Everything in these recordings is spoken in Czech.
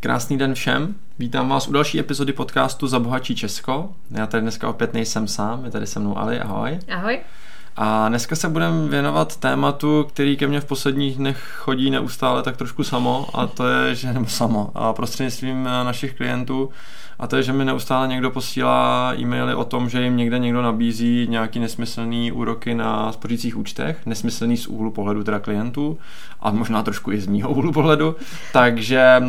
Krásný den všem. Vítám vás u další epizody podcastu Za bohatší Česko. Já tady dneska opět nejsem sám, je tady se mnou Ali, ahoj. Ahoj. A dneska se budeme věnovat tématu, který ke mně v posledních dnech chodí neustále tak trošku samo, a to je, že nebo samo, a prostřednictvím našich klientů, a to je, že mi neustále někdo posílá e-maily o tom, že jim někde někdo nabízí nějaký nesmyslný úroky na spořících účtech, nesmyslný z úhlu pohledu teda klientů a možná trošku i z mýho úhlu pohledu. Takže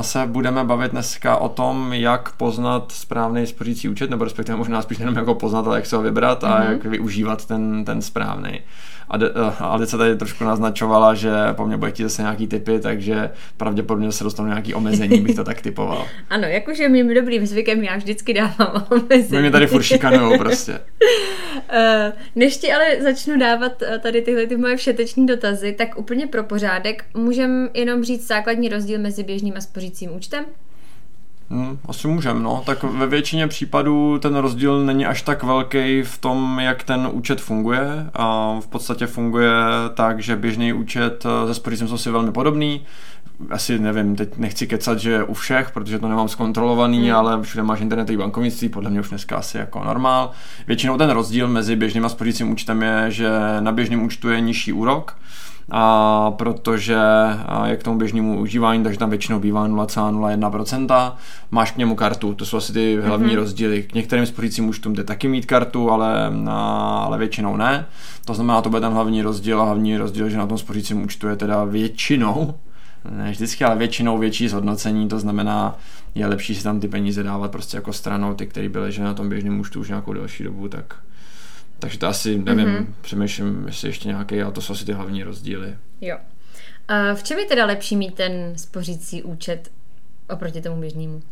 se budeme bavit dneska o tom, jak poznat správný spořící účet, nebo respektive možná spíš jenom jako poznat, ale jak se ho vybrat a mm-hmm. jak využívat ten, ten správný. A eh, Alice tady trošku naznačovala, že po mně bude chtít zase nějaký typy, takže pravděpodobně se dostanu nějaký omezení, bych to tak typoval. ano, jakože mým dobrým zvykem já vždycky dávám omezení. My mě tady furt šikanujou prostě. Eh, než ti ale začnu dávat eh, tady tyhle ty moje všeteční dotazy, tak úplně pro pořádek můžem jenom říct základní rozdíl mezi běžným a spořícím účtem? Hmm, asi můžem, no. Tak ve většině případů ten rozdíl není až tak velký v tom, jak ten účet funguje. A v podstatě funguje tak, že běžný účet se spořícím jsou si velmi podobný. Asi nevím, teď nechci kecat, že u všech, protože to nemám zkontrolovaný, hmm. ale všude máš internetový bankovnictví, podle mě už dneska asi jako normál. Většinou ten rozdíl mezi běžným a spořícím účtem je, že na běžném účtu je nižší úrok, a protože je k tomu běžnému užívání, takže tam většinou bývá 0,01%. Máš k němu kartu, to jsou asi ty hlavní mm-hmm. rozdíly. K některým spořícím účtům jde taky mít kartu, ale, ale většinou ne. To znamená, to bude ten hlavní rozdíl a hlavní rozdíl, že na tom spořícím účtu je teda většinou ne vždycky, ale většinou větší zhodnocení, to znamená, je lepší si tam ty peníze dávat prostě jako stranou, ty, které byly že na tom běžném účtu už nějakou delší dobu, tak takže to asi, nevím, mm-hmm. přemýšlím, jestli ještě nějaký, ale to jsou asi ty hlavní rozdíly. Jo. A v čem je teda lepší mít ten spořící účet oproti tomu běžnému?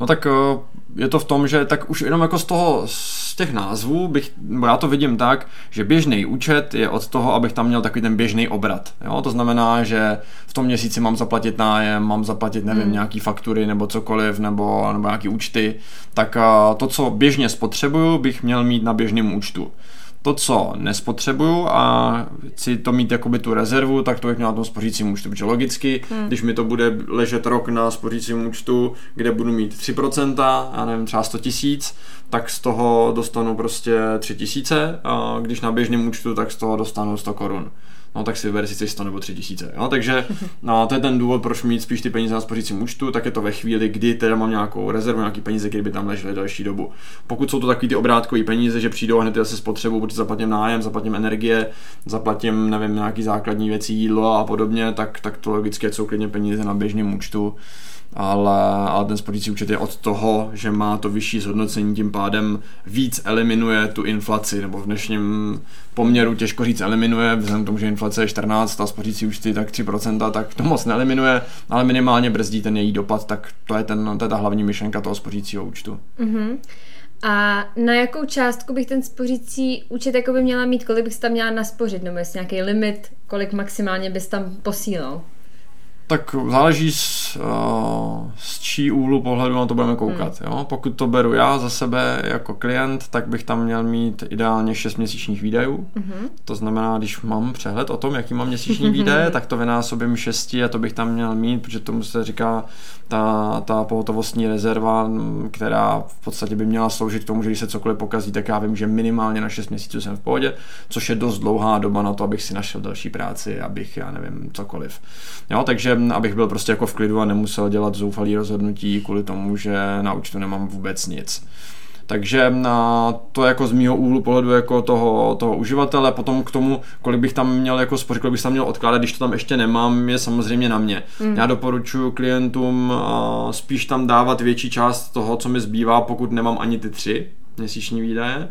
No tak eh, je to v tom, že tak už jenom jako z toho, z těch názvů bych, nebo já to vidím tak, že běžný účet je od toho, abych tam měl takový ten běžný obrat. Jo? To znamená, že v tom měsíci mám zaplatit nájem, mám zaplatit, nevím, hmm. nějaký faktury nebo cokoliv, nebo, nebo nějaký účty, tak eh, to, co běžně spotřebuju, bych měl mít na běžném účtu to, co nespotřebuju a chci to mít jakoby tu rezervu, tak to bych měl na tom spořícím účtu, protože logicky, hmm. když mi to bude ležet rok na spořícím účtu, kde budu mít 3%, já nevím, třeba 100 tisíc, tak z toho dostanu prostě 3 tisíce a když na běžném účtu, tak z toho dostanu 100 korun no tak si vybere sice 100 nebo 3000. Jo? Takže no, to je ten důvod, proč mít spíš ty peníze na spořícím účtu, tak je to ve chvíli, kdy teda mám nějakou rezervu, nějaký peníze, které by tam ležely další dobu. Pokud jsou to takový ty obrádkové peníze, že přijdou hned zase spotřebu, protože zaplatím nájem, zaplatím energie, zaplatím, nevím, nějaký základní věci, jídlo a podobně, tak, tak to logicky jsou klidně peníze na běžném účtu ale, ale ten spořící účet je od toho, že má to vyšší zhodnocení, tím pádem víc eliminuje tu inflaci, nebo v dnešním poměru těžko říct eliminuje, vzhledem k tomu, že inflace je 14 a spořící účty tak 3%, tak to moc neeliminuje, ale minimálně brzdí ten její dopad, tak to je, ten, to je ta hlavní myšlenka toho spořícího účtu. Mm-hmm. A na jakou částku bych ten spořící účet jako by měla mít, kolik bych tam měla naspořit, nebo jestli nějaký limit, kolik maximálně bys tam posílal? Tak záleží uh, z čí úhlu pohledu na to budeme koukat. Hmm. Jo? Pokud to beru já za sebe jako klient, tak bych tam měl mít ideálně 6 měsíčních výdajů. Hmm. To znamená, když mám přehled o tom, jaký mám měsíční výdaje, tak to vynásobím 6 a to bych tam měl mít, protože tomu se říká ta, ta pohotovostní rezerva, která v podstatě by měla sloužit k tomu, že když se cokoliv pokazí, tak já vím, že minimálně na 6 měsíců jsem v pohodě, což je dost dlouhá doba na to, abych si našel další práci, abych, já nevím, cokoliv. Jo, takže abych byl prostě jako v klidu a nemusel dělat zoufalý rozhodnutí kvůli tomu, že na účtu nemám vůbec nic. Takže na to jako z mýho úhlu pohledu jako toho, toho uživatele, potom k tomu, kolik bych tam měl jako spořit, kolik bych tam měl odkládat, když to tam ještě nemám, je samozřejmě na mě. Mm. Já doporučuji klientům spíš tam dávat větší část toho, co mi zbývá, pokud nemám ani ty tři měsíční výdaje,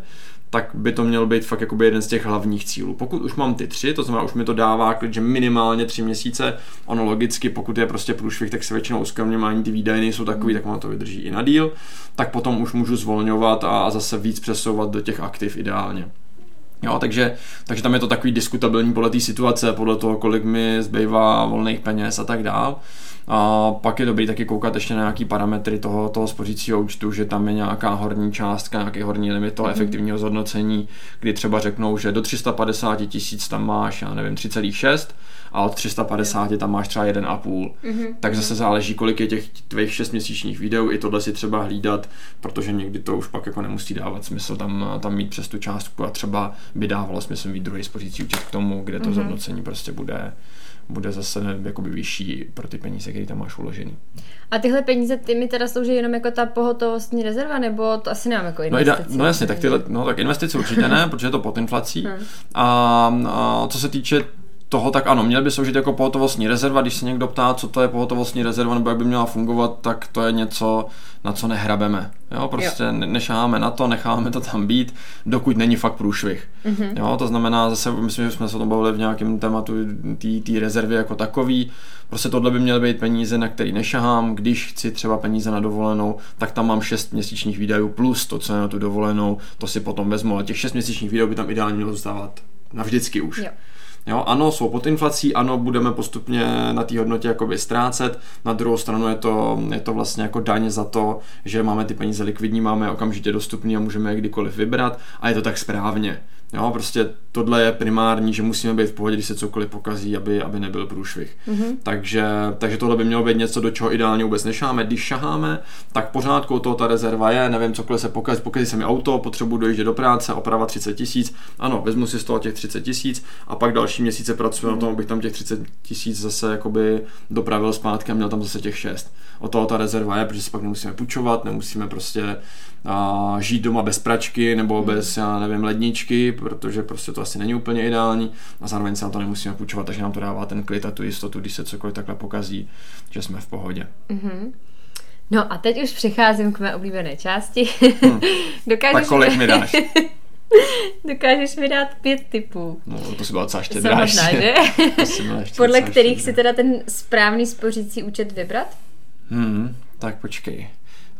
tak by to měl být fakt jakoby jeden z těch hlavních cílů. Pokud už mám ty tři, to znamená, už mi to dává klid, že minimálně tři měsíce, ono logicky, pokud je prostě průšvih, tak se většinou uskamně ani ty výdaje nejsou takový, tak ono to vydrží i na díl, tak potom už můžu zvolňovat a zase víc přesouvat do těch aktiv ideálně. Jo, takže, takže tam je to takový diskutabilní podle té situace, podle toho, kolik mi zbývá volných peněz a tak dál. A pak je dobrý taky koukat ještě na nějaký parametry toho, toho spořícího účtu, že tam je nějaká horní částka, nějaký horní limit toho mm-hmm. efektivního zhodnocení, kdy třeba řeknou, že do 350 tisíc tam máš, já nevím, 3,6 a od 350 tam máš třeba 1,5. Mm-hmm. Tak zase záleží, kolik je těch tvých 6 měsíčních videů, i tohle si třeba hlídat, protože někdy to už pak jako nemusí dávat smysl tam, tam mít přes tu částku a třeba by dávalo smysl mít druhý spořící účet k tomu, kde to mm-hmm. zhodnocení prostě bude bude zase jakoby vyšší pro ty peníze, které tam máš uložený. A tyhle peníze, ty mi teda slouží jenom jako ta pohotovostní rezerva, nebo to asi nemám jako investice? No, no jasně, tak, tyhle, no, tak investice určitě ne, protože je to pod inflací. Hmm. A, a co se týče toho, tak ano, měl by sloužit jako pohotovostní rezerva. Když se někdo ptá, co to je pohotovostní rezerva nebo jak by měla fungovat, tak to je něco, na co nehrabeme. Jo, prostě jo. nešáme na to, necháme to tam být, dokud není fakt průšvih. Mm-hmm. Jo, to znamená zase, myslím, že jsme se o tom bavili v nějakém tématu té rezervy jako takový. Prostě tohle by měly být peníze, na který nešahám. Když chci třeba peníze na dovolenou, tak tam mám 6 měsíčních výdajů plus to, co je na tu dovolenou, to si potom vezmu. A těch 6 měsíčních výdajů by tam ideálně mělo zůstávat navždycky už. Jo. Jo, ano, jsou pod inflací, ano, budeme postupně na té hodnotě jakoby ztrácet, na druhou stranu je to, je to vlastně jako daň za to, že máme ty peníze likvidní, máme je okamžitě dostupný a můžeme je kdykoliv vybrat a je to tak správně. Jo, prostě tohle je primární, že musíme být v pohodě, když se cokoliv pokazí, aby, aby nebyl průšvih. Mm-hmm. Takže, takže tohle by mělo být něco, do čeho ideálně vůbec nešáme. Když šaháme, tak pořádku toho ta rezerva je, nevím, cokoliv se pokazí, pokazí se mi auto, potřebuji dojít do práce, oprava 30 tisíc, ano, vezmu si z toho těch 30 tisíc a pak další měsíce pracuji mm-hmm. na tom, abych tam těch 30 tisíc zase jakoby dopravil zpátky a měl tam zase těch 6. O toho ta rezerva je, protože si pak nemusíme půjčovat, nemusíme prostě a, žít doma bez pračky nebo mm-hmm. bez, já nevím, ledničky, protože prostě to asi není úplně ideální a zároveň se na to nemusíme půjčovat, takže nám to dává ten klid a tu jistotu, když se cokoliv takhle pokazí, že jsme v pohodě. Mm-hmm. No a teď už přecházím k mé oblíbené části. Hmm. Dokážeš tak kolik mi dáš? Dokážeš mi dát pět typů. No, to si byla docela štědrá. Možná, že? Podle kterých si teda ten správný spořící účet vybrat? Hmm, tak počkej.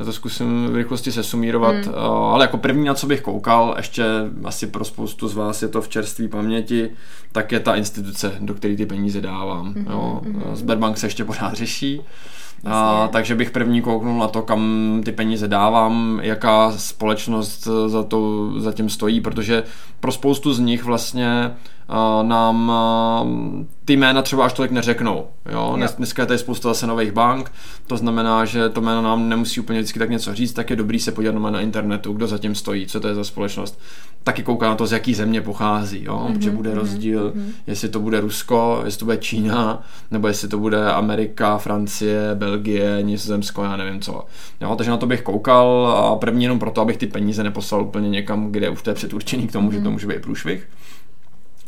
Já to zkusím v rychlosti sesumírovat, hmm. ale jako první, na co bych koukal, ještě asi pro spoustu z vás je to v čerství paměti, tak je ta instituce, do které ty peníze dávám. Hmm. Jo. Hmm. Sberbank se ještě pořád řeší. A, takže bych první kouknul na to, kam ty peníze dávám, jaká společnost za, to, za tím stojí, protože pro spoustu z nich vlastně nám ty jména třeba až tolik neřeknou. Jo? Dnes, dneska je tady spousta zase nových bank, to znamená, že to jméno nám nemusí úplně vždycky tak něco říct, tak je dobrý se podívat na internetu, kdo zatím stojí, co to je za společnost. Taky kouká na to, z jaký země pochází, jo? Mm-hmm, protože bude mhm, rozdíl, mm-hmm. jestli to bude Rusko, jestli to bude Čína, nebo jestli to bude Amerika, Francie, Belgie, Nizozemsko, já nevím co. Jo? Takže na to bych koukal a první jenom proto, abych ty peníze neposlal úplně někam, kde už to je předurčený k tomu, mm-hmm. že to mhm. může být průšvih.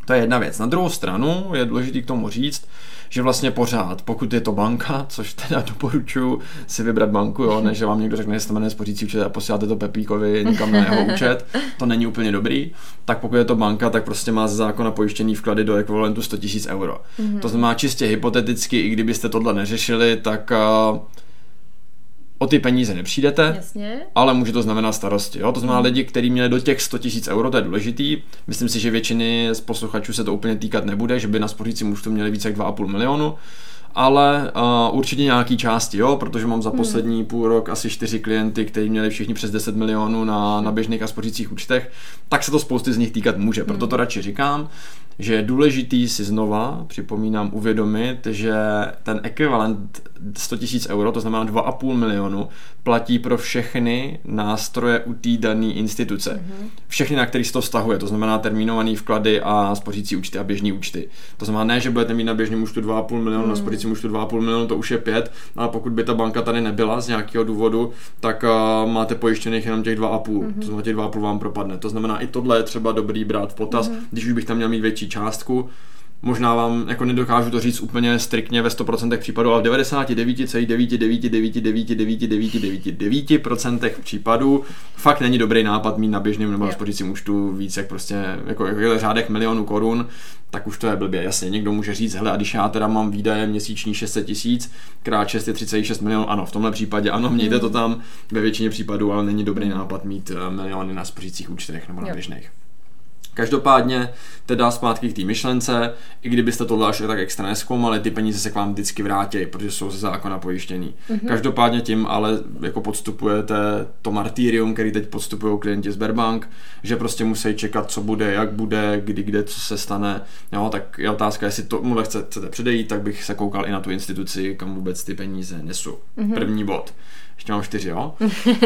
To je jedna věc. Na druhou stranu je důležité k tomu říct, že vlastně pořád, pokud je to banka, což teda doporučuji si vybrat banku, jo, než že vám někdo řekne, že se jmenuje spořící účet a posíláte to Pepíkovi někam na jeho účet, to není úplně dobrý, tak pokud je to banka, tak prostě má ze zákona pojištěný vklady do ekvivalentu 100 000 euro. Mm-hmm. To znamená čistě hypoteticky, i kdybyste tohle neřešili, tak uh, o ty peníze nepřijdete, Jasně. ale může to znamenat starosti. Jo? To znamená hmm. lidi, kteří měli do těch 100 000 euro, to je důležitý. Myslím si, že většiny z posluchačů se to úplně týkat nebude, že by na spořícím účtu měli více jak 2,5 milionu ale uh, určitě nějaký části, jo, protože mám za hmm. poslední půl rok asi čtyři klienty, kteří měli všichni přes 10 milionů na, na běžných a spořících účtech, tak se to spousty z nich týkat může. Proto to hmm. radši říkám, že je důležitý si znova, připomínám, uvědomit, že ten ekvivalent 100 000 euro, to znamená 2,5 milionu, platí pro všechny nástroje u té dané instituce. Mm-hmm. Všechny, na kterých se to vztahuje, to znamená termínované vklady a spořící účty a běžní účty. To znamená ne, že budete mít na běžném účtu 2,5 milionu, mm. na spořícím účtu 2,5 milionu, to už je 5, ale pokud by ta banka tady nebyla z nějakého důvodu, tak uh, máte pojištěných jenom těch 2,5. Mm-hmm. To znamená, těch 2,5 vám propadne. To znamená, i tohle je třeba dobrý brát v potaz, mm-hmm. když už bych tam měl mít větší částku, možná vám jako nedokážu to říct úplně striktně ve 100% případů, ale v 99,99999999% případů fakt není dobrý nápad mít na běžném nebo spořícím účtu víc jak prostě jako, jako řádek milionů korun, tak už to je blbě. Jasně, někdo může říct, hele, a když já teda mám výdaje měsíční 600 tisíc, krát 6 je 36 milionů, ano, v tomhle případě ano, mějte to tam ve většině případů, ale není dobrý nápad mít eh, miliony na spořících účtech nebo na běžných. Každopádně teda zpátky k té myšlence, i kdybyste tohle až tak extra neskoumali, ty peníze se k vám vždycky vrátí, protože jsou ze zákona pojištění. Mm-hmm. Každopádně tím ale jako podstupujete to martýrium, který teď podstupují klienti z Berbank, že prostě musí čekat, co bude, jak bude, kdy, kde, co se stane. Jo, tak je otázka, jestli tomuhle chcete předejít, tak bych se koukal i na tu instituci, kam vůbec ty peníze nesu. Mm-hmm. První bod. Ještě mám čtyři, jo?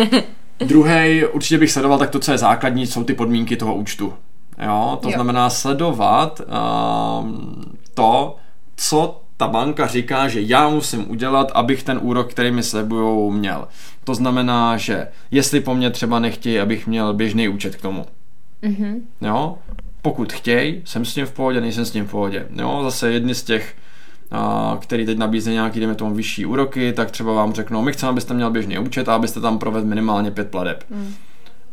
Druhý, určitě bych sledoval, tak to, co je základní, jsou ty podmínky toho účtu. Jo, to jo. znamená sledovat uh, to, co ta banka říká, že já musím udělat, abych ten úrok, který mi slibujou, měl. To znamená, že jestli po mně třeba nechtějí, abych měl běžný účet k tomu. Mm-hmm. Jo, pokud chtějí, jsem s tím v pohodě, nejsem s tím v pohodě. Jo, zase jedny z těch, a, který teď nabízí nějaký, jdeme tomu, vyšší úroky, tak třeba vám řeknou, my chceme, abyste měl běžný účet a abyste tam provedl minimálně pět pladeb. Mm.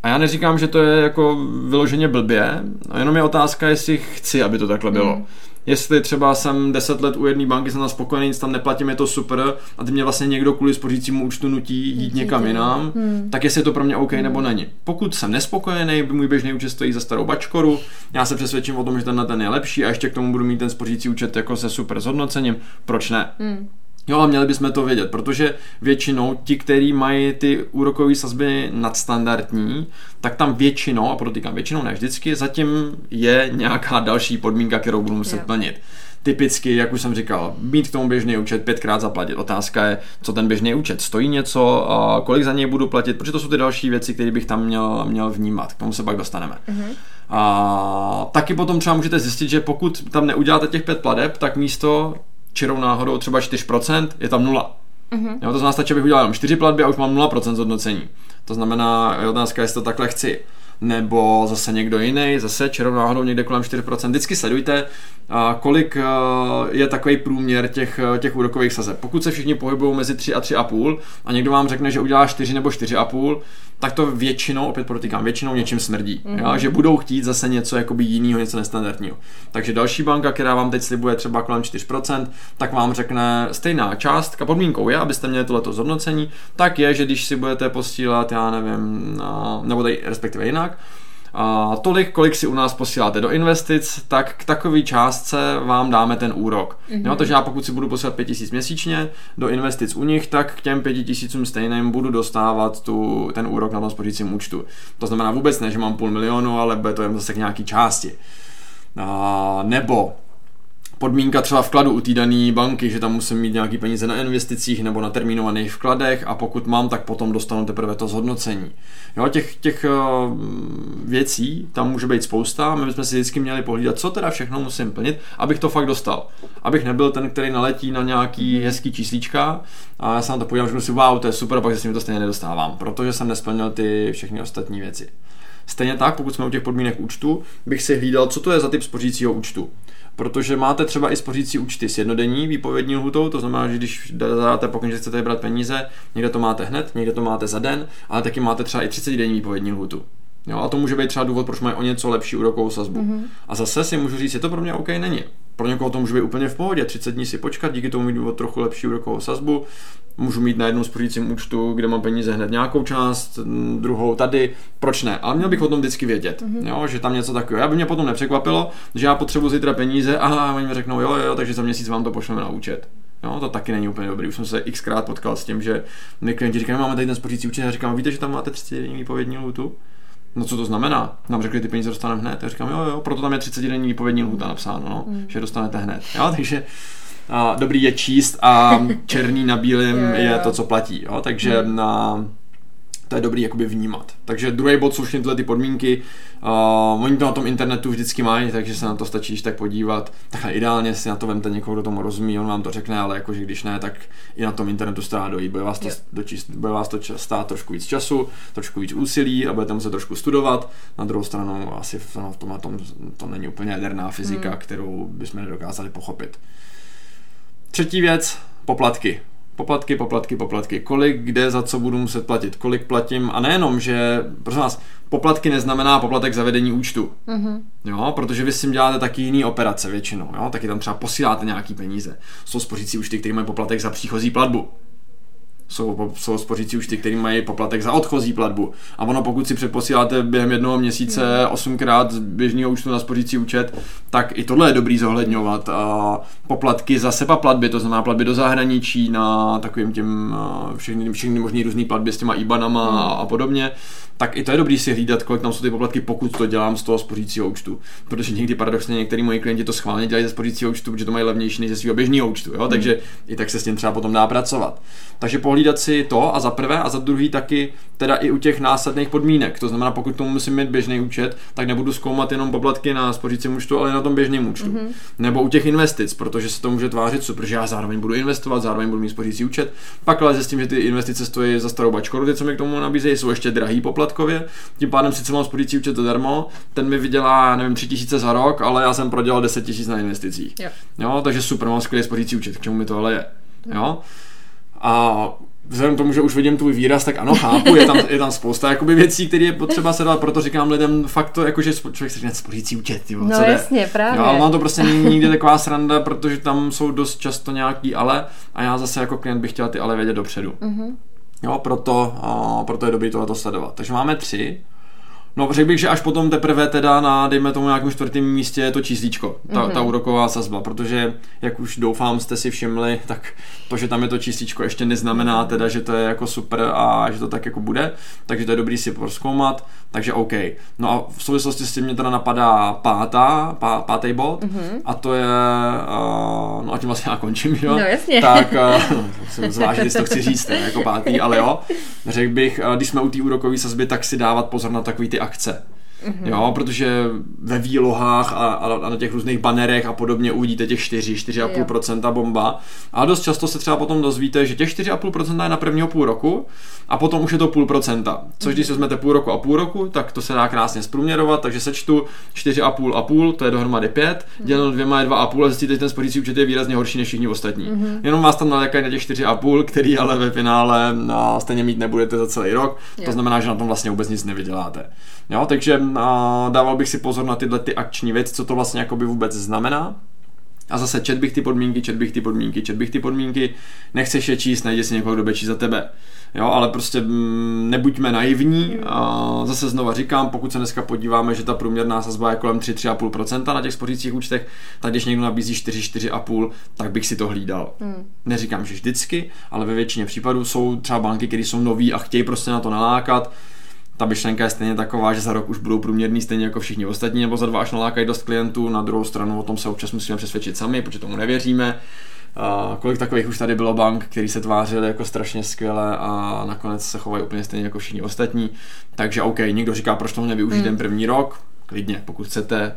A já neříkám, že to je jako vyloženě blbě, jenom je otázka, jestli chci, aby to takhle bylo. Mm. Jestli třeba jsem 10 let u jedné banky, jsem tam spokojený, nic tam neplatím, je to super a ty mě vlastně někdo kvůli spořícímu účtu nutí jít někam jinam, hmm. tak jestli je to pro mě OK hmm. nebo není. Pokud jsem nespokojený, můj běžný účet stojí za starou bačkoru, já se přesvědčím o tom, že ten ten je lepší a ještě k tomu budu mít ten spořící účet jako se super zhodnocením, proč ne? Hmm. Jo, a měli bychom to vědět, protože většinou ti, kteří mají ty úrokové sazby nadstandardní, tak tam většinou, a podotýkám většinou ne vždycky, zatím je nějaká další podmínka, kterou budu muset yeah. plnit. Typicky, jak už jsem říkal, mít k tomu běžný účet, pětkrát zaplatit. Otázka je, co ten běžný účet stojí něco, a kolik za něj budu platit, protože to jsou ty další věci, které bych tam měl, měl vnímat. K tomu se pak dostaneme. Mm-hmm. A taky potom třeba můžete zjistit, že pokud tam neuděláte těch pět pladeb, tak místo čirou náhodou třeba 4%, je tam nula. Mm-hmm. Jo, to znamená, stačí, abych udělal jenom 4 platby a už mám 0% zhodnocení. To znamená, je otázka, jestli to takhle chci nebo zase někdo jiný, zase čerou náhodou někde kolem 4%. Vždycky sledujte, kolik je takový průměr těch, těch úrokových sazeb. Pokud se všichni pohybují mezi 3 a 3,5 a někdo vám řekne, že udělá 4 nebo 4,5, tak to většinou, opět podotýkám, většinou něčím smrdí. Mm-hmm. Jo? Že budou chtít zase něco jakoby jiného, něco nestandardního. Takže další banka, která vám teď slibuje třeba kolem 4%, tak vám řekne stejná částka. Podmínkou je, abyste měli tohleto zhodnocení, tak je, že když si budete posílat, já nevím, nebo tady respektive jinak, a tolik, kolik si u nás posíláte do investic, tak k takové částce vám dáme ten úrok. Mm-hmm. Jo, takže já pokud si budu posílat 5000 měsíčně do investic u nich, tak k těm 5000 stejným budu dostávat tu, ten úrok na tom spořícím účtu. To znamená vůbec ne, že mám půl milionu, ale bude to jen zase k nějaký části. A, nebo podmínka třeba vkladu u té dané banky, že tam musím mít nějaký peníze na investicích nebo na termínovaných vkladech a pokud mám, tak potom dostanu teprve to zhodnocení. Jo, těch, těch uh, věcí tam může být spousta, my bychom si vždycky měli pohlídat, co teda všechno musím plnit, abych to fakt dostal. Abych nebyl ten, který naletí na nějaký hezký číslíčka a já se na to podívám, že si wow, to je super, a pak se s ním to stejně nedostávám, protože jsem nesplnil ty všechny ostatní věci. Stejně tak, pokud jsme u těch podmínek účtu, bych si hlídal, co to je za typ spořícího účtu protože máte třeba i spořící účty s jednodenní výpovědní lhutou, to znamená, že když zadáte, pokud chcete brát peníze, někde to máte hned, někde to máte za den, ale taky máte třeba i 30 denní výpovědní lhutu. Jo, a to může být třeba důvod, proč mají o něco lepší úrokovou sazbu. Mm-hmm. A zase si můžu říct, je to pro mě OK, není. Pro někoho to může být úplně v pohodě, 30 dní si počkat, díky tomu mít trochu lepší úrokovou sazbu. Můžu mít na jednom spořícím účtu, kde mám peníze hned nějakou část, druhou tady, proč ne? Ale měl bych o tom vždycky vědět, mm-hmm. jo, že tam něco takového. Já by mě potom nepřekvapilo, že já potřebuji zítra peníze a oni mi řeknou, jo, jo, takže za měsíc vám to pošleme na účet. Jo, to taky není úplně dobrý. Už jsem se xkrát potkal s tím, že mi klienti říkají, máme tady ten spořící účet a říkám, víte, že tam máte 30 denní výpovědní lhutu? No co to znamená? Nám řekli, ty peníze dostaneme hned. Já říkám, jo, jo, proto tam je 30 denní výpovědní lhůta napsáno, no, mm. že dostanete hned. Jo, takže a, dobrý je číst a černý na bílém je to, co platí. Jo, takže mm. na to je dobrý jakoby vnímat. Takže druhý bod jsou všechny tyhle ty podmínky. Uh, oni to na tom internetu vždycky mají, takže se na to stačí tak podívat. Takhle ideálně si na to vemte někoho, kdo tomu rozumí, on vám to řekne, ale jakože když ne, tak i na tom internetu se dá dojít. Bude vás to, dočíst, bude vás to stát trošku víc času, trošku víc úsilí a budete muset trošku studovat. Na druhou stranu asi v, v tomhle tom, to není úplně jaderná fyzika, hmm. kterou bychom nedokázali pochopit. Třetí věc, poplatky poplatky, poplatky, poplatky, kolik, kde, za co budu muset platit, kolik platím? A nejenom, že, prosím vás, poplatky neznamená poplatek za vedení účtu, mm-hmm. jo, protože vy s tím děláte taky jiný operace většinou, jo, taky tam třeba posíláte nějaký peníze, jsou spořící účty, které mají poplatek za příchozí platbu, jsou, jsou spořící účty, které mají poplatek za odchozí platbu. A ono, pokud si přeposíláte během jednoho měsíce hmm. osmkrát z běžného účtu na spořící účet, tak i tohle je dobrý zohledňovat. A poplatky za SEPA platby, to znamená platby do zahraničí na takovým těm všechny, všechny možný různý platby s těma IBANama hmm. a podobně, tak i to je dobrý si hlídat, kolik tam jsou ty poplatky, pokud to dělám z toho spořícího účtu. Protože někdy paradoxně některý moji klienti to schválně dělají ze spořícího účtu, protože to mají levnější než ze svého běžného účtu. Jo? Hmm. Takže i tak se s tím třeba potom dá pracovat. Takže pohlídat si to a za prvé a za druhý taky teda i u těch následných podmínek. To znamená, pokud tomu musím mít běžný účet, tak nebudu zkoumat jenom poplatky na spořícím účtu, ale na tom běžném účtu. Mm-hmm. Nebo u těch investic, protože se to může tvářit super, že já zároveň budu investovat, zároveň budu mít spořící účet. Pak ale s tím, že ty investice stojí za starou bačkoru, ty, co mi k tomu nabízejí, jsou ještě drahý poplatkově. Tím pádem sice mám spořící účet zadarmo, ten mi vydělá, nevím, 3000 za rok, ale já jsem prodělal 10 000 na investicích. Jo. jo. takže super, mám skvělý spořící účet, k čemu mi to ale je. Jo. A vzhledem k tomu, že už vidím tvůj výraz, tak ano, chápu, je tam, je tam spousta jakoby, věcí, které je potřeba se dát, proto říkám lidem fakt to, jako, že člověk se říká spořící účet, tyvo, no co jasně, právě. Jo, ale mám to prostě nikdy taková sranda, protože tam jsou dost často nějaký ale a já zase jako klient bych chtěl ty ale vědět dopředu. Mm-hmm. Jo, proto, a, proto je dobrý tohle sledovat. Takže máme tři. No řekl bych, že až potom teprve teda na, dejme tomu nějakém čtvrtém místě je to čísličko, ta, mm-hmm. ta úroková sazba, protože jak už doufám jste si všimli, tak to, že tam je to čísličko ještě neznamená teda, že to je jako super a že to tak jako bude, takže to je dobrý si proskoumat, takže OK. No a v souvislosti s tím mě teda napadá pátá, pá, pátý bod mm-hmm. a to je, uh, no a tím vlastně já končím, jo? No jasně. Tak uh, zvlášť, jestli to chci říct, ne, jako pátý, ale jo, řekl bych, když jsme u té úrokové sazby, tak si dávat pozor na takový ty akce. Mm-hmm. Jo, protože ve výlohách a, a, na těch různých banerech a podobně uvidíte těch 4, 4,5% bomba. A dost často se třeba potom dozvíte, že těch 4,5% je na prvního půl roku a potom už je to půl procenta. Což když si vezmete půl roku a půl roku, tak to se dá krásně zprůměrovat, takže sečtu 4,5 a půl, to je dohromady 5, mm. děleno dvěma je 2,5 a zjistíte, že ten spořící účet je výrazně horší než všichni ostatní. Mm-hmm. Jenom vás tam nalékají na těch 4,5, který ale ve finále no, stejně mít nebudete za celý rok. Jo. To znamená, že na tom vlastně vůbec nic nevyděláte. Jo, takže a, dával bych si pozor na tyhle ty akční věci, co to vlastně jakoby vůbec znamená. A zase čet bych ty podmínky, čet bych ty podmínky, čet bych ty podmínky, nechceš je číst, najdi si někoho, kdo bude číst za tebe. Jo, ale prostě mm, nebuďme naivní. A zase znova říkám, pokud se dneska podíváme, že ta průměrná sazba je kolem 3-3,5% na těch spořících účtech, tak když někdo nabízí 4-4,5, tak bych si to hlídal. Hmm. Neříkám, že vždycky, ale ve většině případů jsou třeba banky, které jsou noví a chtějí prostě na to nalákat ta myšlenka je stejně taková, že za rok už budou průměrný stejně jako všichni ostatní, nebo za dva až nalákají dost klientů. Na druhou stranu o tom se občas musíme přesvědčit sami, protože tomu nevěříme. A kolik takových už tady bylo bank, který se tvářili jako strašně skvěle a nakonec se chovají úplně stejně jako všichni ostatní. Takže OK, někdo říká, proč to nevyužít hmm. ten první rok, klidně, pokud chcete.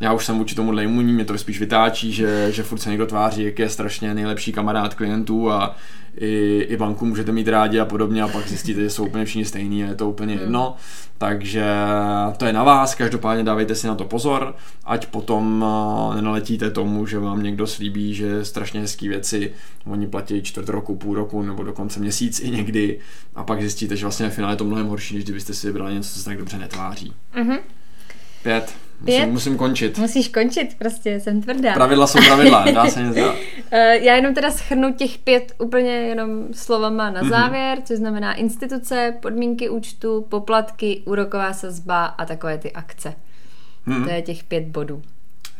Já už jsem vůči tomu imunní, mě to spíš vytáčí, že, že furt se někdo tváří, jak je strašně nejlepší kamarád klientů a i, i banku můžete mít rádi a podobně a pak zjistíte, že jsou úplně všichni stejní a je to úplně jedno. Takže to je na vás, každopádně dávejte si na to pozor, ať potom eh, nenaletíte tomu, že vám někdo slíbí, že strašně hezké věci, oni platí čtvrt roku, půl roku nebo dokonce měsíc i někdy a pak zjistíte, že vlastně v finále je to mnohem horší, než kdybyste si vybrali něco, co se tak dobře netváří. Mm-hmm. Pět. Musím, Pět? musím končit. Musíš končit, prostě jsem tvrdá. Pravidla jsou pravidla, dá se nic dělat. Eh, já jenom teda schrnu těch pět úplně jenom slovama na mhm. závěr, mm-hmm. což znamená instituce, podmínky účtu, poplatky, úroková sazba a takové ty akce. Mm-hmm. To je těch pět bodů.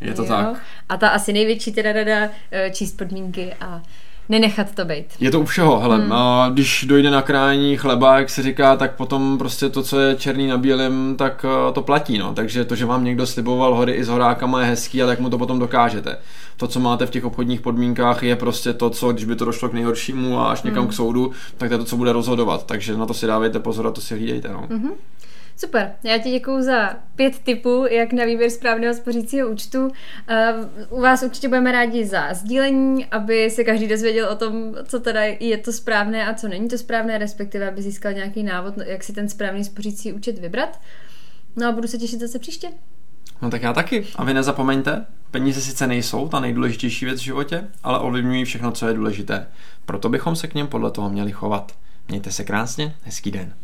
Je to jo? tak. A ta asi největší teda rada eh, číst podmínky a nenechat to být. Je to u všeho, hele, hmm. a když dojde na krání chleba, jak se říká, tak potom prostě to, co je černý na bílém, tak eh, to platí, no. Takže to, že vám někdo sliboval hory i s horákama je hezký, ale jak mu to potom dokážete. To, co máte v těch obchodních podmínkách, je prostě to, co, když by to došlo k nejhoršímu a až někam hmm. k soudu, tak to je to, co bude rozhodovat. Takže na to si dávejte pozor a to si hlídejte, no. Hmm. Super, já ti děkuji za pět tipů, jak na výběr správného spořícího účtu. U vás určitě budeme rádi za sdílení, aby se každý dozvěděl o tom, co teda je to správné a co není to správné, respektive aby získal nějaký návod, jak si ten správný spořící účet vybrat. No a budu se těšit zase příště. No tak já taky. A vy nezapomeňte, peníze sice nejsou ta nejdůležitější věc v životě, ale ovlivňují všechno, co je důležité. Proto bychom se k něm podle toho měli chovat. Mějte se krásně, hezký den.